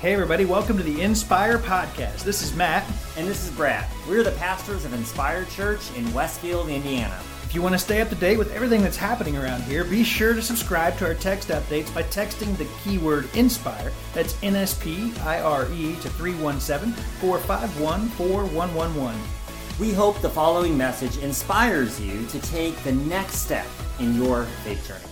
Hey, everybody, welcome to the Inspire Podcast. This is Matt. And this is Brad. We're the pastors of Inspire Church in Westfield, Indiana. If you want to stay up to date with everything that's happening around here, be sure to subscribe to our text updates by texting the keyword INSPIRE, that's N S P I R E, to 317 451 4111. We hope the following message inspires you to take the next step in your faith journey.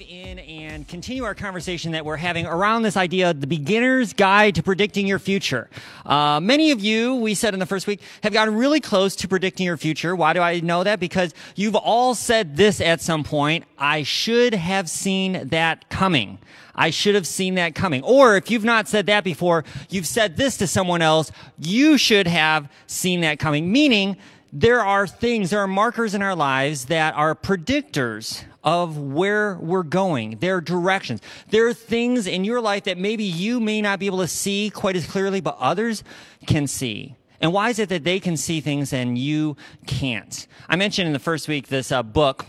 Dive in and continue our conversation that we're having around this idea the beginner's guide to predicting your future. Uh, many of you, we said in the first week, have gotten really close to predicting your future. Why do I know that? Because you've all said this at some point I should have seen that coming. I should have seen that coming. Or if you've not said that before, you've said this to someone else, you should have seen that coming. Meaning, there are things, there are markers in our lives that are predictors of where we're going, their directions. There are things in your life that maybe you may not be able to see quite as clearly, but others can see. And why is it that they can see things and you can't? I mentioned in the first week this uh, book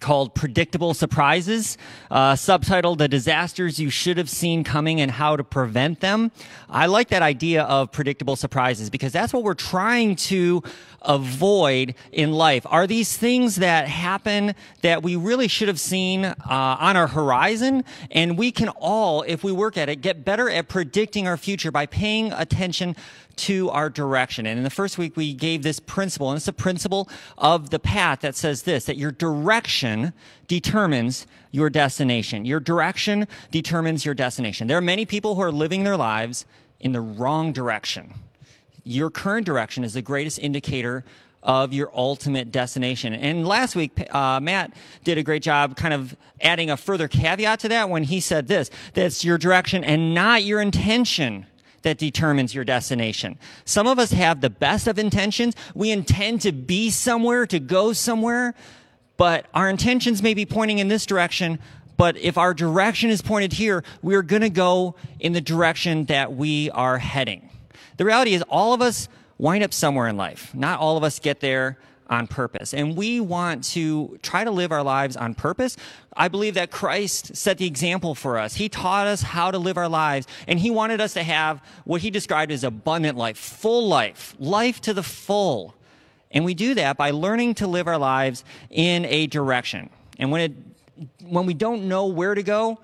called Predictable Surprises, uh, subtitled The Disasters You Should Have Seen Coming and How to Prevent Them. I like that idea of predictable surprises because that's what we're trying to avoid in life. Are these things that happen that we really should have seen uh, on our horizon? And we can all, if we work at it, get better at predicting our future by paying attention to our direction. And in the first week, we gave this principle, and it's a principle of the path that says this, that your direction determines your destination. Your direction determines your destination. There are many people who are living their lives in the wrong direction. Your current direction is the greatest indicator of your ultimate destination. And last week, uh, Matt did a great job kind of adding a further caveat to that when he said this, that's your direction and not your intention that determines your destination. Some of us have the best of intentions. We intend to be somewhere, to go somewhere, but our intentions may be pointing in this direction. But if our direction is pointed here, we're going to go in the direction that we are heading. The reality is all of us wind up somewhere in life. Not all of us get there on purpose. And we want to try to live our lives on purpose. I believe that Christ set the example for us. He taught us how to live our lives, and He wanted us to have what He described as abundant life, full life, life to the full. And we do that by learning to live our lives in a direction. And when it when we don't know where to go,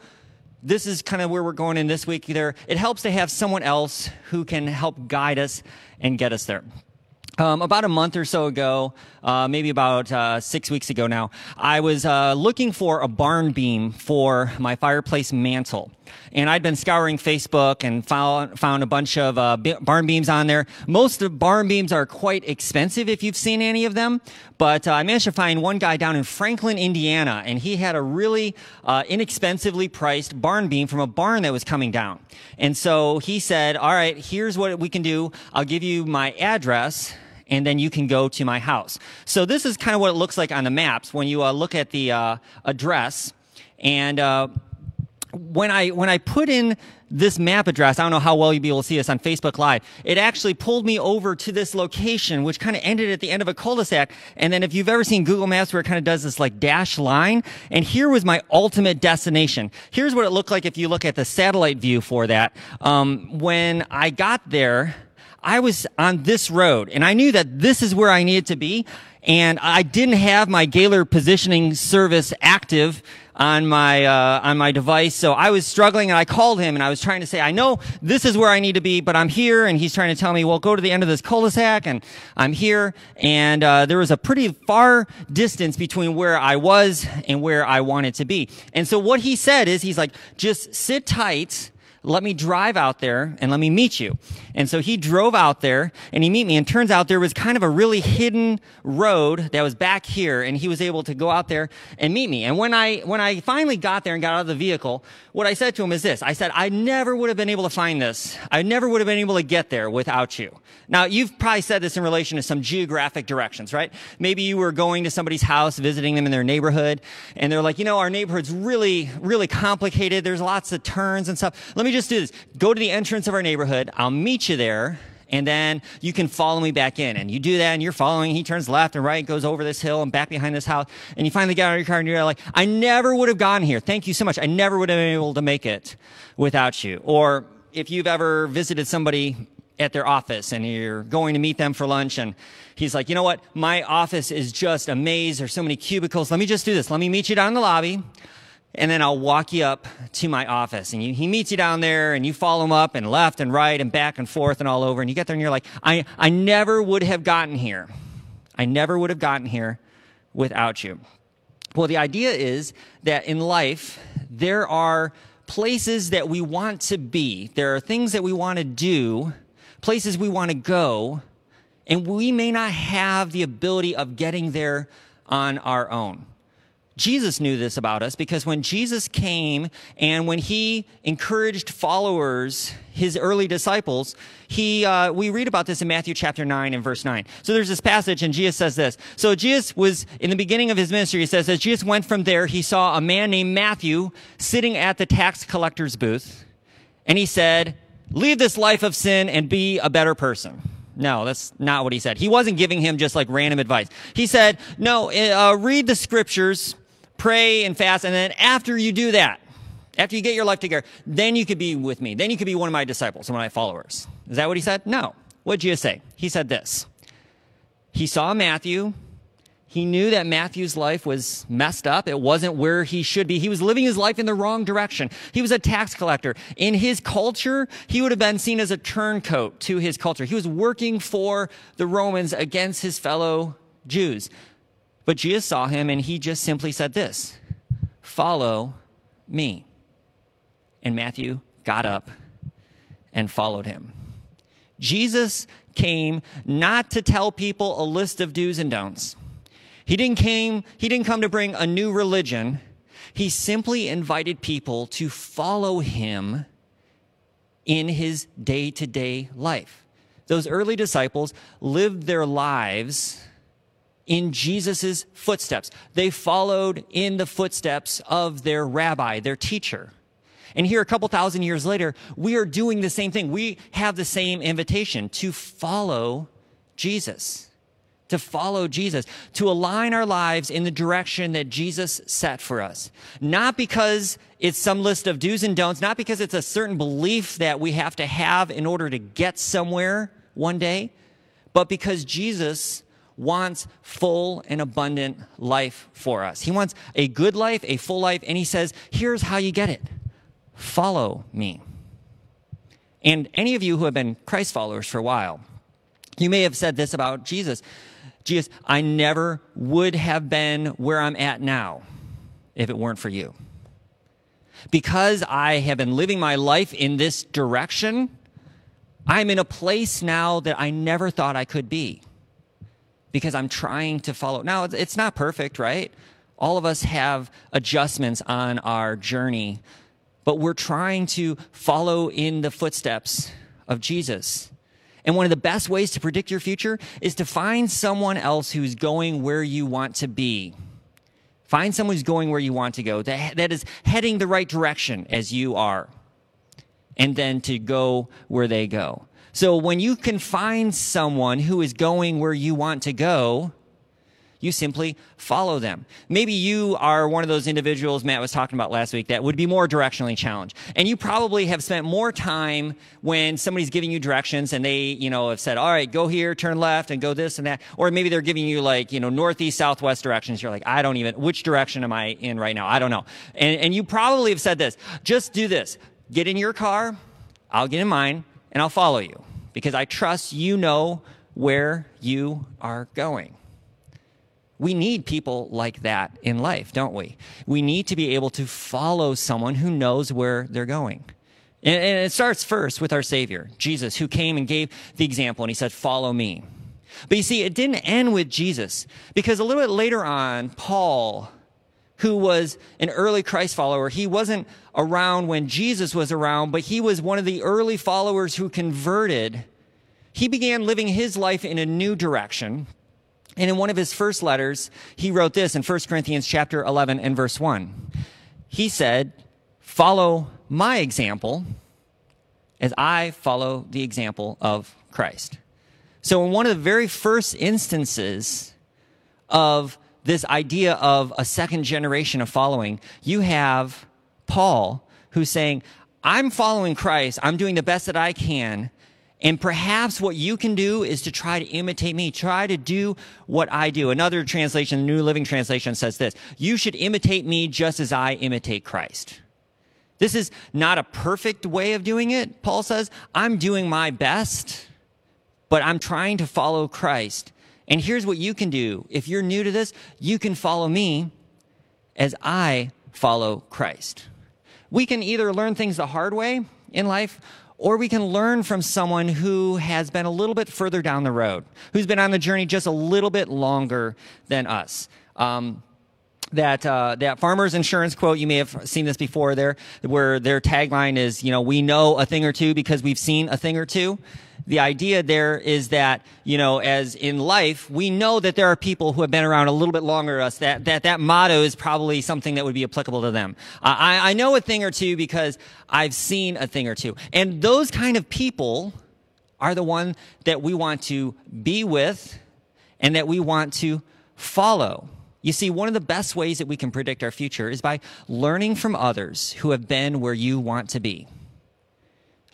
this is kind of where we're going in this week. There, it helps to have someone else who can help guide us and get us there. Um, about a month or so ago, uh, maybe about uh, six weeks ago now, I was uh, looking for a barn beam for my fireplace mantle. And I'd been scouring Facebook and found, found a bunch of uh, barn beams on there. Most of barn beams are quite expensive if you've seen any of them. But uh, I managed to find one guy down in Franklin, Indiana, and he had a really uh, inexpensively priced barn beam from a barn that was coming down. And so he said, all right, here's what we can do. I'll give you my address and then you can go to my house. So this is kind of what it looks like on the maps when you uh, look at the uh, address. And uh, when I when I put in this map address, I don't know how well you'll be able to see this on Facebook Live. It actually pulled me over to this location, which kind of ended at the end of a cul-de-sac. And then if you've ever seen Google Maps where it kind of does this like dash line, and here was my ultimate destination. Here's what it looked like if you look at the satellite view for that. Um, when I got there, I was on this road and I knew that this is where I needed to be. And I didn't have my global positioning service active on my uh, on my device. So I was struggling, and I called him, and I was trying to say, I know this is where I need to be, but I'm here. And he's trying to tell me, well, go to the end of this cul-de-sac, and I'm here. And uh, there was a pretty far distance between where I was and where I wanted to be. And so what he said is, he's like, just sit tight let me drive out there and let me meet you. And so he drove out there and he meet me and turns out there was kind of a really hidden road that was back here and he was able to go out there and meet me. And when I, when I finally got there and got out of the vehicle, what I said to him is this. I said, I never would have been able to find this. I never would have been able to get there without you. Now, you've probably said this in relation to some geographic directions, right? Maybe you were going to somebody's house, visiting them in their neighborhood, and they're like, you know, our neighborhood's really, really complicated. There's lots of turns and stuff. Let me just do this. Go to the entrance of our neighborhood. I'll meet you there And then you can follow me back in. And you do that and you're following. He turns left and right, goes over this hill and back behind this house. And you finally get out of your car and you're like, I never would have gotten here. Thank you so much. I never would have been able to make it without you. Or if you've ever visited somebody at their office and you're going to meet them for lunch and he's like, you know what? My office is just a maze. There's so many cubicles. Let me just do this. Let me meet you down in the lobby and then I'll walk you up to my office. And you, he meets you down there and you follow him up and left and right and back and forth and all over. And you get there and you're like, I, I never would have gotten here. I never would have gotten here without you. Well, the idea is that in life, there are places that we want to be. There are things that we want to do, places we want to go, and we may not have the ability of getting there on our own. Jesus knew this about us because when Jesus came and when he encouraged followers, his early disciples, he, uh, we read about this in Matthew chapter 9 and verse 9. So there's this passage and Jesus says this. So Jesus was, in the beginning of his ministry, he says, as Jesus went from there, he saw a man named Matthew sitting at the tax collector's booth. And he said, leave this life of sin and be a better person. No, that's not what he said. He wasn't giving him just like random advice. He said, no, uh, read the scriptures, pray and fast, and then after you do that, after you get your life together, then you could be with me. Then you could be one of my disciples, one of my followers. Is that what he said? No. What did Jesus say? He said this. He saw Matthew. He knew that Matthew's life was messed up. It wasn't where he should be. He was living his life in the wrong direction. He was a tax collector. In his culture, he would have been seen as a turncoat to his culture. He was working for the Romans against his fellow Jews. But Jesus saw him and he just simply said this Follow me. And Matthew got up and followed him. Jesus came not to tell people a list of do's and don'ts. He didn't came, he didn't come to bring a new religion. He simply invited people to follow him in his day to day life. Those early disciples lived their lives in Jesus' footsteps. They followed in the footsteps of their rabbi, their teacher. And here, a couple thousand years later, we are doing the same thing. We have the same invitation to follow Jesus, to follow Jesus, to align our lives in the direction that Jesus set for us. Not because it's some list of do's and don'ts, not because it's a certain belief that we have to have in order to get somewhere one day, but because Jesus wants full and abundant life for us. He wants a good life, a full life, and he says, here's how you get it. Follow me. And any of you who have been Christ followers for a while, you may have said this about Jesus. Jesus, I never would have been where I'm at now if it weren't for you. Because I have been living my life in this direction, I'm in a place now that I never thought I could be because I'm trying to follow. Now, it's not perfect, right? All of us have adjustments on our journey, but we're trying to follow in the footsteps of Jesus. And one of the best ways to predict your future is to find someone else who's going where you want to be. Find someone who's going where you want to go, that, that is heading the right direction as you are, and then to go where they go. So when you can find someone who is going where you want to go, you simply follow them. Maybe you are one of those individuals Matt was talking about last week that would be more directionally challenged. And you probably have spent more time when somebody's giving you directions and they, you know, have said, all right, go here, turn left and go this and that. Or maybe they're giving you like, you know, northeast, southwest directions. You're like, I don't even, which direction am I in right now? I don't know. And, and you probably have said this, just do this. Get in your car. I'll get in mine and I'll follow you because I trust you know where you are going. We need people like that in life, don't we? We need to be able to follow someone who knows where they're going. And, it starts first with our Savior, Jesus, who came and gave the example and he said, Follow me. But you see, it didn't end with Jesus because a little bit later on, Paul who was an early Christ follower. He wasn't around when Jesus was around, but he was one of the early followers who converted. He began living his life in a new direction. And in one of his first letters, he wrote this in 1 Corinthians chapter 11 and verse 1. He said, follow my example as I follow the example of Christ. So, in one of the very first instances of this idea of a second generation of following, you have Paul who's saying, I'm following Christ. I'm doing the best that I can. And perhaps what you can do is to try to imitate me. Try to do what I do. Another translation, the New Living Translation says this. You should imitate me just as I imitate Christ. This is not a perfect way of doing it. Paul says, I'm doing my best, but I'm trying to follow Christ. And here's what you can do. If you're new to this, you can follow me as I follow Christ. We can either learn things the hard way in life, or we can learn from someone who has been a little bit further down the road, who's been on the journey just a little bit longer than us. Um, that uh, that farmers insurance quote you may have seen this before there where their tagline is you know we know a thing or two because we've seen a thing or two the idea there is that you know as in life we know that there are people who have been around a little bit longer than us. That that that motto is probably something that would be applicable to them. I i know a thing or two because i've seen a thing or two. And those kind of people are the one that we want to be with and that we want to follow. You see, one of the best ways that we can predict our future is by learning from others who have been where you want to be.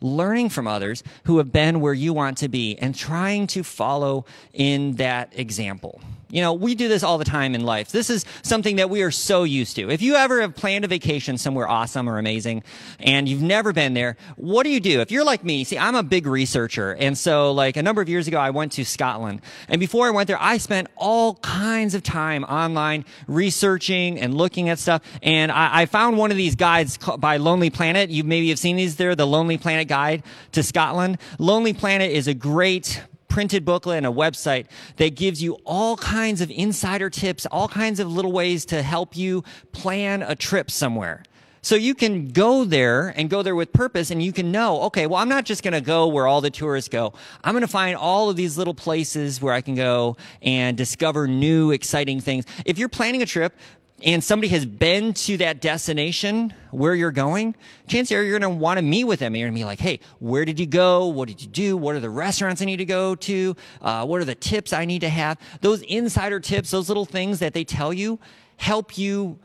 Learning from others who have been where you want to be and trying to follow in that example. You know, we do this all the time in life. This is something that we are so used to. If you ever have planned a vacation somewhere awesome or amazing and you've never been there, what do you do? If you're like me, see, I'm a big researcher. And so like a number of years ago, I went to Scotland. And before I went there, I spent all kinds of time online researching and looking at stuff. And I, I found one of these guides by Lonely Planet. You maybe have seen these there, the Lonely Planet guide to Scotland. Lonely Planet is a great printed booklet and a website that gives you all kinds of insider tips, all kinds of little ways to help you plan a trip somewhere. So you can go there and go there with purpose and you can know, okay, well, I'm not just going to go where all the tourists go. I'm going to find all of these little places where I can go and discover new, exciting things. If you're planning a trip, and somebody has been to that destination where you're going, chances are you're going to want to meet with them. You're going to be like, hey, where did you go? What did you do? What are the restaurants I need to go to? Uh, what are the tips I need to have? Those insider tips, those little things that they tell you, help you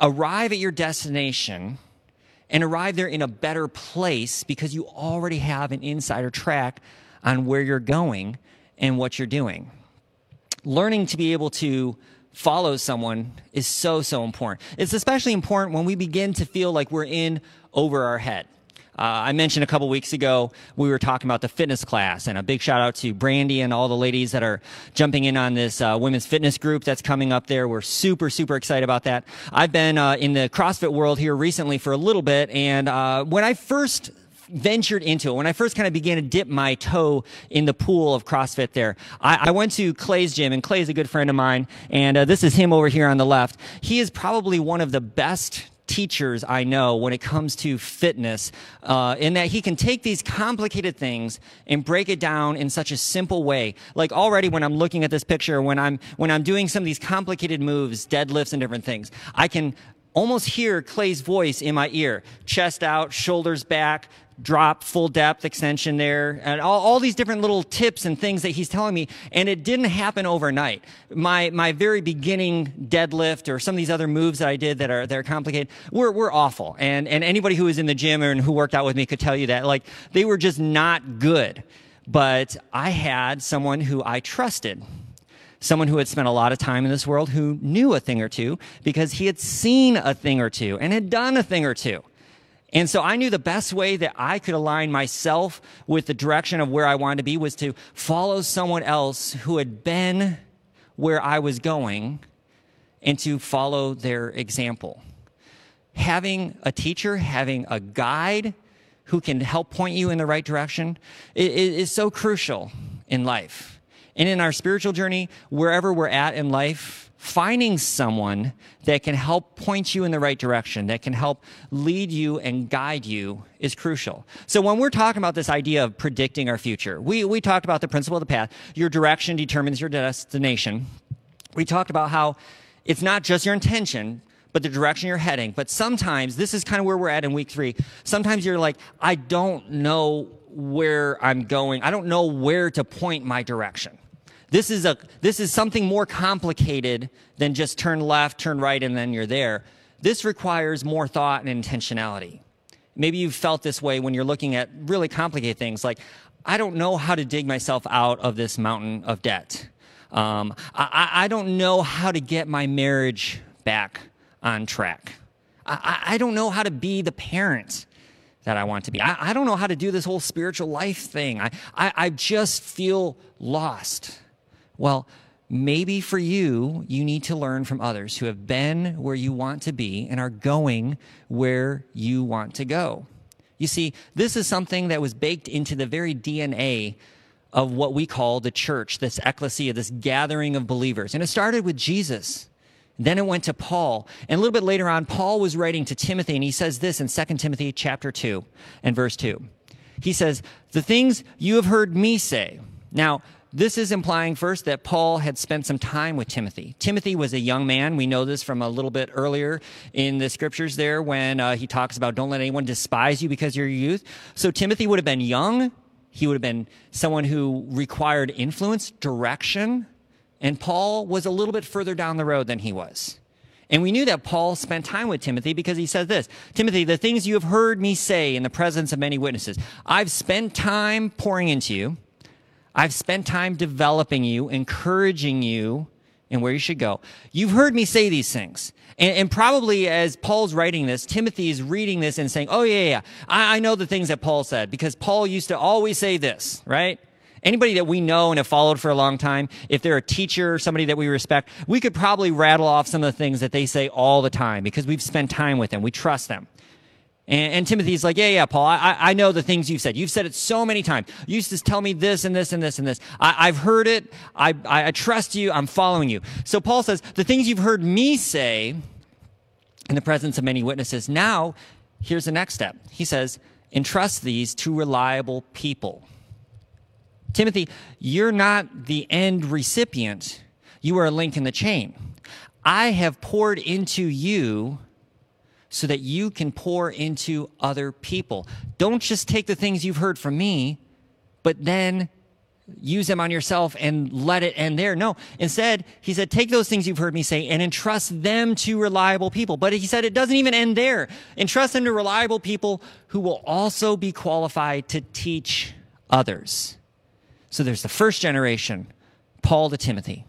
arrive at your destination and arrive there in a better place because you already have an insider track on where you're going and what you're doing. Learning to be able to follow someone is so, so important. It's especially important when we begin to feel like we're in over our head. Uh, I mentioned a couple weeks ago we were talking about the fitness class, and a big shout out to Brandy and all the ladies that are jumping in on this uh, women's fitness group that's coming up there. We're super, super excited about that. I've been uh, in the CrossFit world here recently for a little bit, and uh, when I first ventured into it, when I first kind of began to dip my toe in the pool of CrossFit there, I, I went to Clay's gym, and Clay's a good friend of mine, and uh, this is him over here on the left. He is probably one of the best teachers I know when it comes to fitness, uh, in that he can take these complicated things and break it down in such a simple way. Like already when I'm looking at this picture, when I'm when I'm doing some of these complicated moves, deadlifts and different things, I can almost hear Clay's voice in my ear. Chest out, shoulders back, drop, full depth extension there, and all, all these different little tips and things that he's telling me. And it didn't happen overnight. My, my very beginning deadlift or some of these other moves that I did that are, that are complicated were, were awful. And, and anybody who was in the gym and who worked out with me could tell you that. Like, they were just not good. But I had someone who I trusted someone who had spent a lot of time in this world who knew a thing or two because he had seen a thing or two and had done a thing or two. And so I knew the best way that I could align myself with the direction of where I wanted to be was to follow someone else who had been where I was going and to follow their example. Having a teacher, having a guide who can help point you in the right direction is so crucial in life. And in our spiritual journey, wherever we're at in life, finding someone that can help point you in the right direction, that can help lead you and guide you is crucial. So when we're talking about this idea of predicting our future, we, we talked about the principle of the path. Your direction determines your destination. We talked about how it's not just your intention, but the direction you're heading. But sometimes, this is kind of where we're at in week three. Sometimes you're like, I don't know where I'm going. I don't know where to point my direction. This is a this is something more complicated than just turn left, turn right, and then you're there. This requires more thought and intentionality. Maybe you've felt this way when you're looking at really complicated things like, I don't know how to dig myself out of this mountain of debt. Um, I, I, don't know how to get my marriage back on track. I, I, don't know how to be the parent that I want to be. I, I don't know how to do this whole spiritual life thing. I, I, I just feel lost. Well, maybe for you, you need to learn from others who have been where you want to be and are going where you want to go. You see, this is something that was baked into the very DNA of what we call the church, this ecclesia, this gathering of believers. And it started with Jesus. Then it went to Paul. And a little bit later on, Paul was writing to Timothy, and he says this in 2 Timothy chapter 2 and verse 2. He says, The things you have heard me say. Now, this is implying first that Paul had spent some time with Timothy. Timothy was a young man. We know this from a little bit earlier in the scriptures there when uh, he talks about don't let anyone despise you because you're youth. So Timothy would have been young. He would have been someone who required influence, direction. And Paul was a little bit further down the road than he was. And we knew that Paul spent time with Timothy because he says this Timothy, the things you have heard me say in the presence of many witnesses, I've spent time pouring into you. I've spent time developing you, encouraging you in where you should go. You've heard me say these things. And, and, probably as Paul's writing this, Timothy is reading this and saying, Oh, yeah, yeah, I, I know the things that Paul said because Paul used to always say this, right? Anybody that we know and have followed for a long time, if they're a teacher or somebody that we respect, we could probably rattle off some of the things that they say all the time because we've spent time with them. We trust them. And, and, Timothy's like, yeah, yeah, Paul, I, I know the things you've said. You've said it so many times. You used to tell me this and this and this and this. I, have heard it. I, I, I trust you. I'm following you. So Paul says, the things you've heard me say in the presence of many witnesses. Now, here's the next step. He says, entrust these to reliable people. Timothy, you're not the end recipient. You are a link in the chain. I have poured into you so that you can pour into other people. Don't just take the things you've heard from me, but then use them on yourself and let it end there. No, instead, he said, take those things you've heard me say and entrust them to reliable people. But he said it doesn't even end there. Entrust them to reliable people who will also be qualified to teach others. So there's the first generation, Paul to Timothy.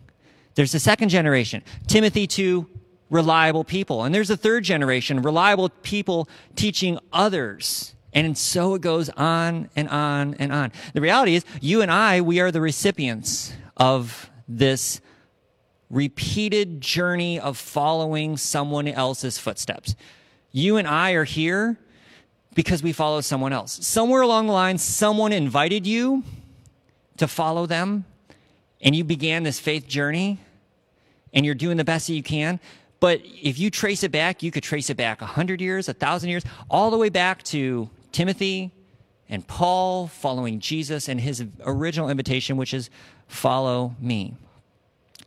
There's the second generation, Timothy to reliable people. And there's a third generation, reliable people teaching others. And so it goes on and on and on. The reality is, you and I, we are the recipients of this repeated journey of following someone else's footsteps. You and I are here because we follow someone else. Somewhere along the line, someone invited you to follow them, and you began this faith journey, and you're doing the best that you can. But if you trace it back, you could trace it back 100 years, 1,000 years, all the way back to Timothy and Paul following Jesus and his original invitation, which is follow me.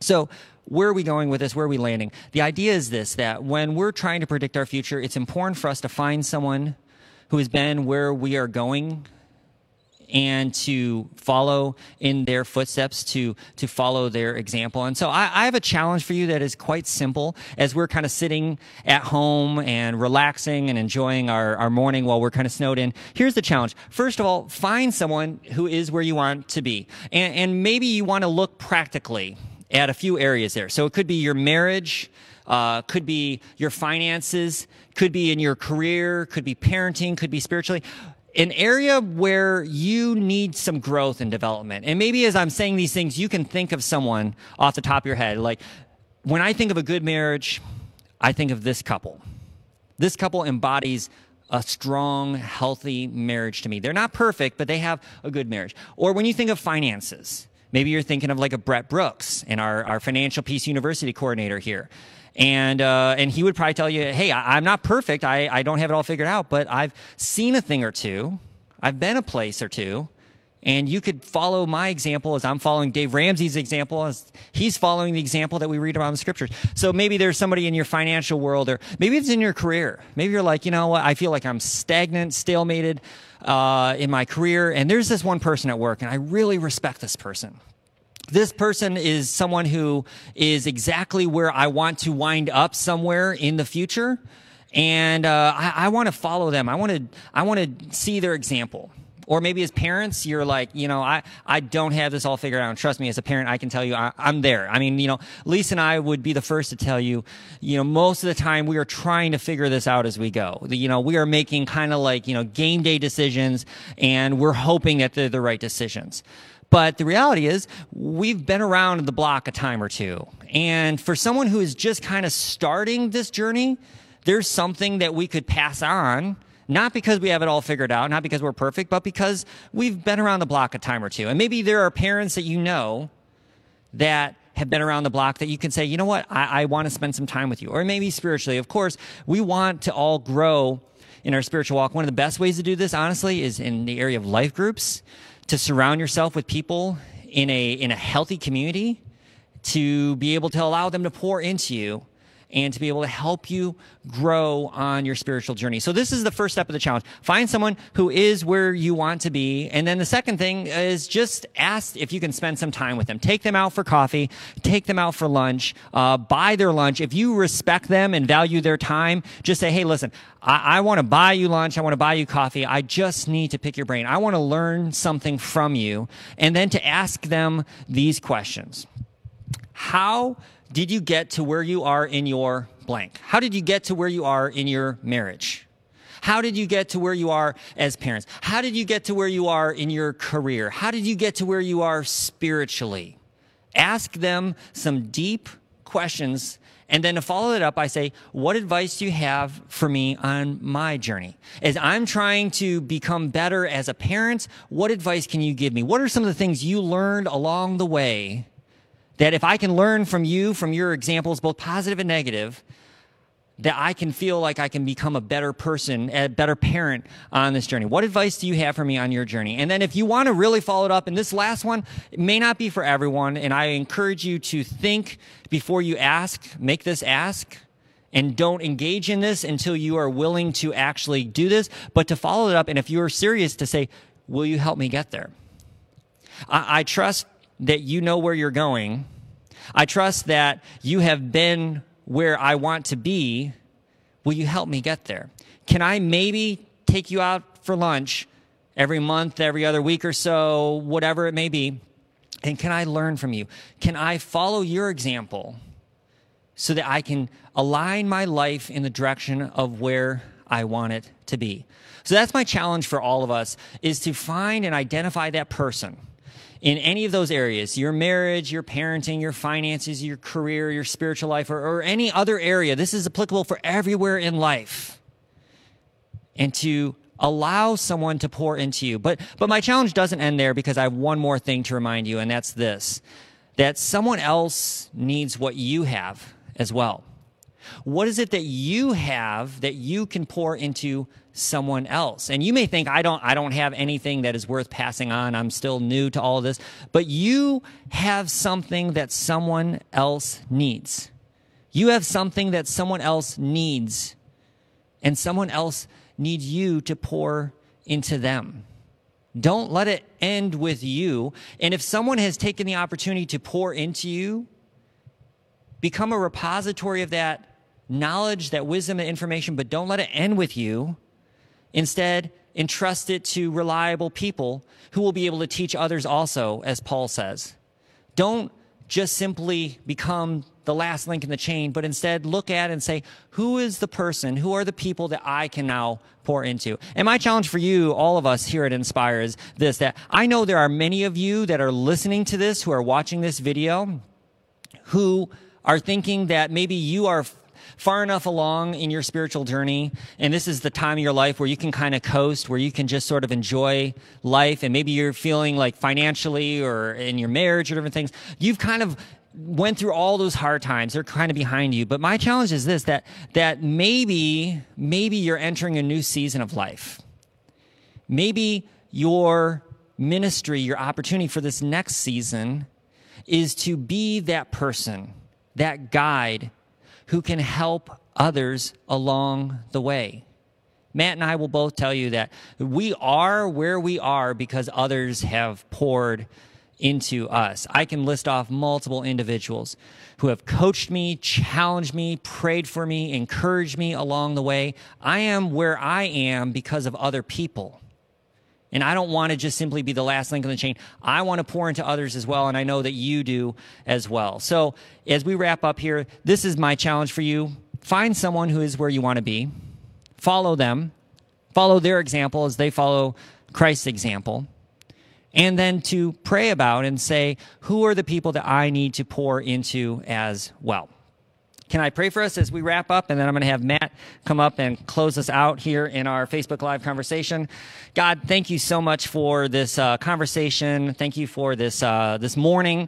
So, where are we going with this? Where are we landing? The idea is this that when we're trying to predict our future, it's important for us to find someone who has been where we are going and to follow in their footsteps, to to follow their example. And so I, I, have a challenge for you that is quite simple as we're kind of sitting at home and relaxing and enjoying our, our morning while we're kind of snowed in. Here's the challenge. First of all, find someone who is where you want to be. And, and maybe you want to look practically at a few areas there. So it could be your marriage, uh, could be your finances, could be in your career, could be parenting, could be spiritually an area where you need some growth and development. And maybe as I'm saying these things, you can think of someone off the top of your head. Like, when I think of a good marriage, I think of this couple. This couple embodies a strong, healthy marriage to me. They're not perfect, but they have a good marriage. Or when you think of finances, maybe you're thinking of like a Brett Brooks and our, our Financial Peace University coordinator here and uh, and he would probably tell you, "Hey, I, am not perfect. I, I don't have it all figured out, but I've seen a thing or two. I've been a place or two, And you could follow my example as I'm following Dave Ramsey's example as he's following the example that we read about in the scriptures. So maybe there's somebody in your financial world or maybe it's in your career. Maybe you're like, you know what? I feel like I'm stagnant, stalemated uh, in my career. And there's this one person at work and I really respect this person this person is someone who is exactly where I want to wind up somewhere in the future. And uh, I, I want to follow them. I want to I want to see their example. Or maybe as parents, you're like, you know, I, I don't have this all figured out. And trust me, as a parent, I can tell you I, am there. I mean, you know, Lisa and I would be the first to tell you, you know, most of the time we are trying to figure this out as we go. You know, we are making kind of like, you know, game day decisions and we're hoping that they're the right decisions. But the reality is, we've been around the block a time or two. And for someone who is just kind of starting this journey, there's something that we could pass on not because we have it all figured out, not because we're perfect, but because we've been around the block a time or two. And maybe there are parents that you know that have been around the block that you can say, you know what, I, I want to spend some time with you. Or maybe spiritually. Of course, we want to all grow in our spiritual walk. One of the best ways to do this, honestly, is in the area of life groups, to surround yourself with people in a, in a healthy community, to be able to allow them to pour into you and to be able to help you grow on your spiritual journey. So this is the first step of the challenge. Find someone who is where you want to be. And then the second thing is just ask if you can spend some time with them. Take them out for coffee, take them out for lunch, uh, buy their lunch. If you respect them and value their time, just say, hey, listen, I, I want to buy you lunch. I want to buy you coffee. I just need to pick your brain. I want to learn something from you. And then to ask them these questions. How did you get to where you are in your blank? How did you get to where you are in your marriage? How did you get to where you are as parents? How did you get to where you are in your career? How did you get to where you are spiritually? Ask them some deep questions. And then to follow it up, I say, what advice do you have for me on my journey? As I'm trying to become better as a parent, what advice can you give me? What are some of the things you learned along the way that if I can learn from you, from your examples, both positive and negative, that I can feel like I can become a better person, a better parent on this journey. What advice do you have for me on your journey? And then if you want to really follow it up, and this last one may not be for everyone, and I encourage you to think before you ask, make this ask. And don't engage in this until you are willing to actually do this, but to follow it up. And if you're serious, to say, Will you help me get there? I, I trust that you know where you're going. I trust that you have been where I want to be. Will you help me get there? Can I maybe take you out for lunch every month, every other week or so, whatever it may be? And can I learn from you? Can I follow your example so that I can align my life in the direction of where I want it to be? So that's my challenge for all of us is to find and identify that person in any of those areas your marriage, your parenting, your finances, your career, your spiritual life, or, or any other area. This is applicable for everywhere in life. And to allow someone to pour into you. But, but my challenge doesn't end there because I have one more thing to remind you, and that's this that someone else needs what you have as well. What is it that you have that you can pour into someone else? And you may think I don't I don't have anything that is worth passing on. I'm still new to all this, but you have something that someone else needs. You have something that someone else needs. And someone else needs you to pour into them. Don't let it end with you. And if someone has taken the opportunity to pour into you, become a repository of that knowledge, that wisdom and information, but don't let it end with you. Instead, entrust it to reliable people who will be able to teach others also, as Paul says. Don't just simply become the last link in the chain, but instead look at and say, who is the person, who are the people that I can now pour into? And my challenge for you, all of us here at Inspire, is this that I know there are many of you that are listening to this, who are watching this video, who are thinking that maybe you are far enough along in your spiritual journey, and this is the time of your life where you can kind of coast, where you can just sort of enjoy life, and maybe you're feeling like financially or in your marriage or different things, you've kind of went through all those hard times. They're kind of behind you. But my challenge is this that that maybe maybe you're entering a new season of life. Maybe you're ministry, your opportunity for this next season is to be that person, that guide who can help others along the way. Matt and I will both tell you that we are where we are because others have poured into us. I can list off multiple individuals who have coached me, challenged me, prayed for me, encouraged me along the way. I am where I am because of other people. And I don't want to just simply be the last link in the chain. I want to pour into others as well, and I know that you do as well. So, as we wrap up here, this is my challenge for you. Find someone who is where you want to be, follow them, follow their example as they follow Christ's example, and then to pray about and say, who are the people that I need to pour into as well? Can I pray for us as we wrap up? And then I'm going to have Matt come up and close us out here in our Facebook Live conversation. God, thank you so much for this uh, conversation. Thank you for this uh, this morning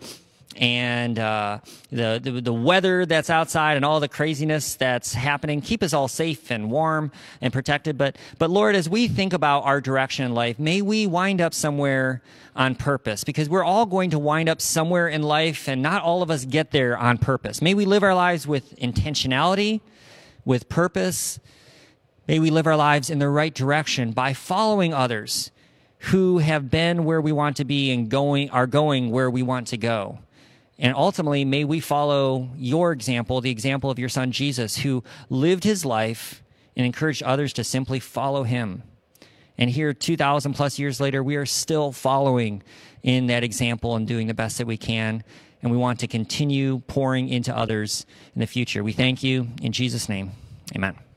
and uh, the, the, the weather that's outside and all the craziness that's happening. Keep us all safe and warm and protected. But but Lord, as we think about our direction in life, may we wind up somewhere on purpose because we're all going to wind up somewhere in life, and not all of us get there on purpose. May we live our lives with intentionality, with purpose. May we live our lives in the right direction by following others who have been where we want to be and going are going where we want to go. And ultimately, may we follow your example, the example of your son Jesus, who lived his life and encouraged others to simply follow him. And here, 2,000 plus years later, we are still following in that example and doing the best that we can. And we want to continue pouring into others in the future. We thank you in Jesus' name. Amen.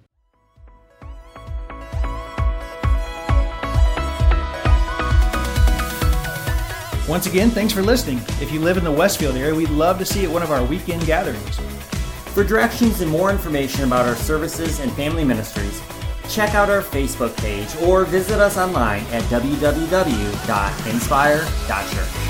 Once again, thanks for listening. If you live in the Westfield area, we'd love to see you at one of our weekend gatherings. For directions and more information about our services and family ministries, check out our Facebook page or visit us online at www.inspire.church.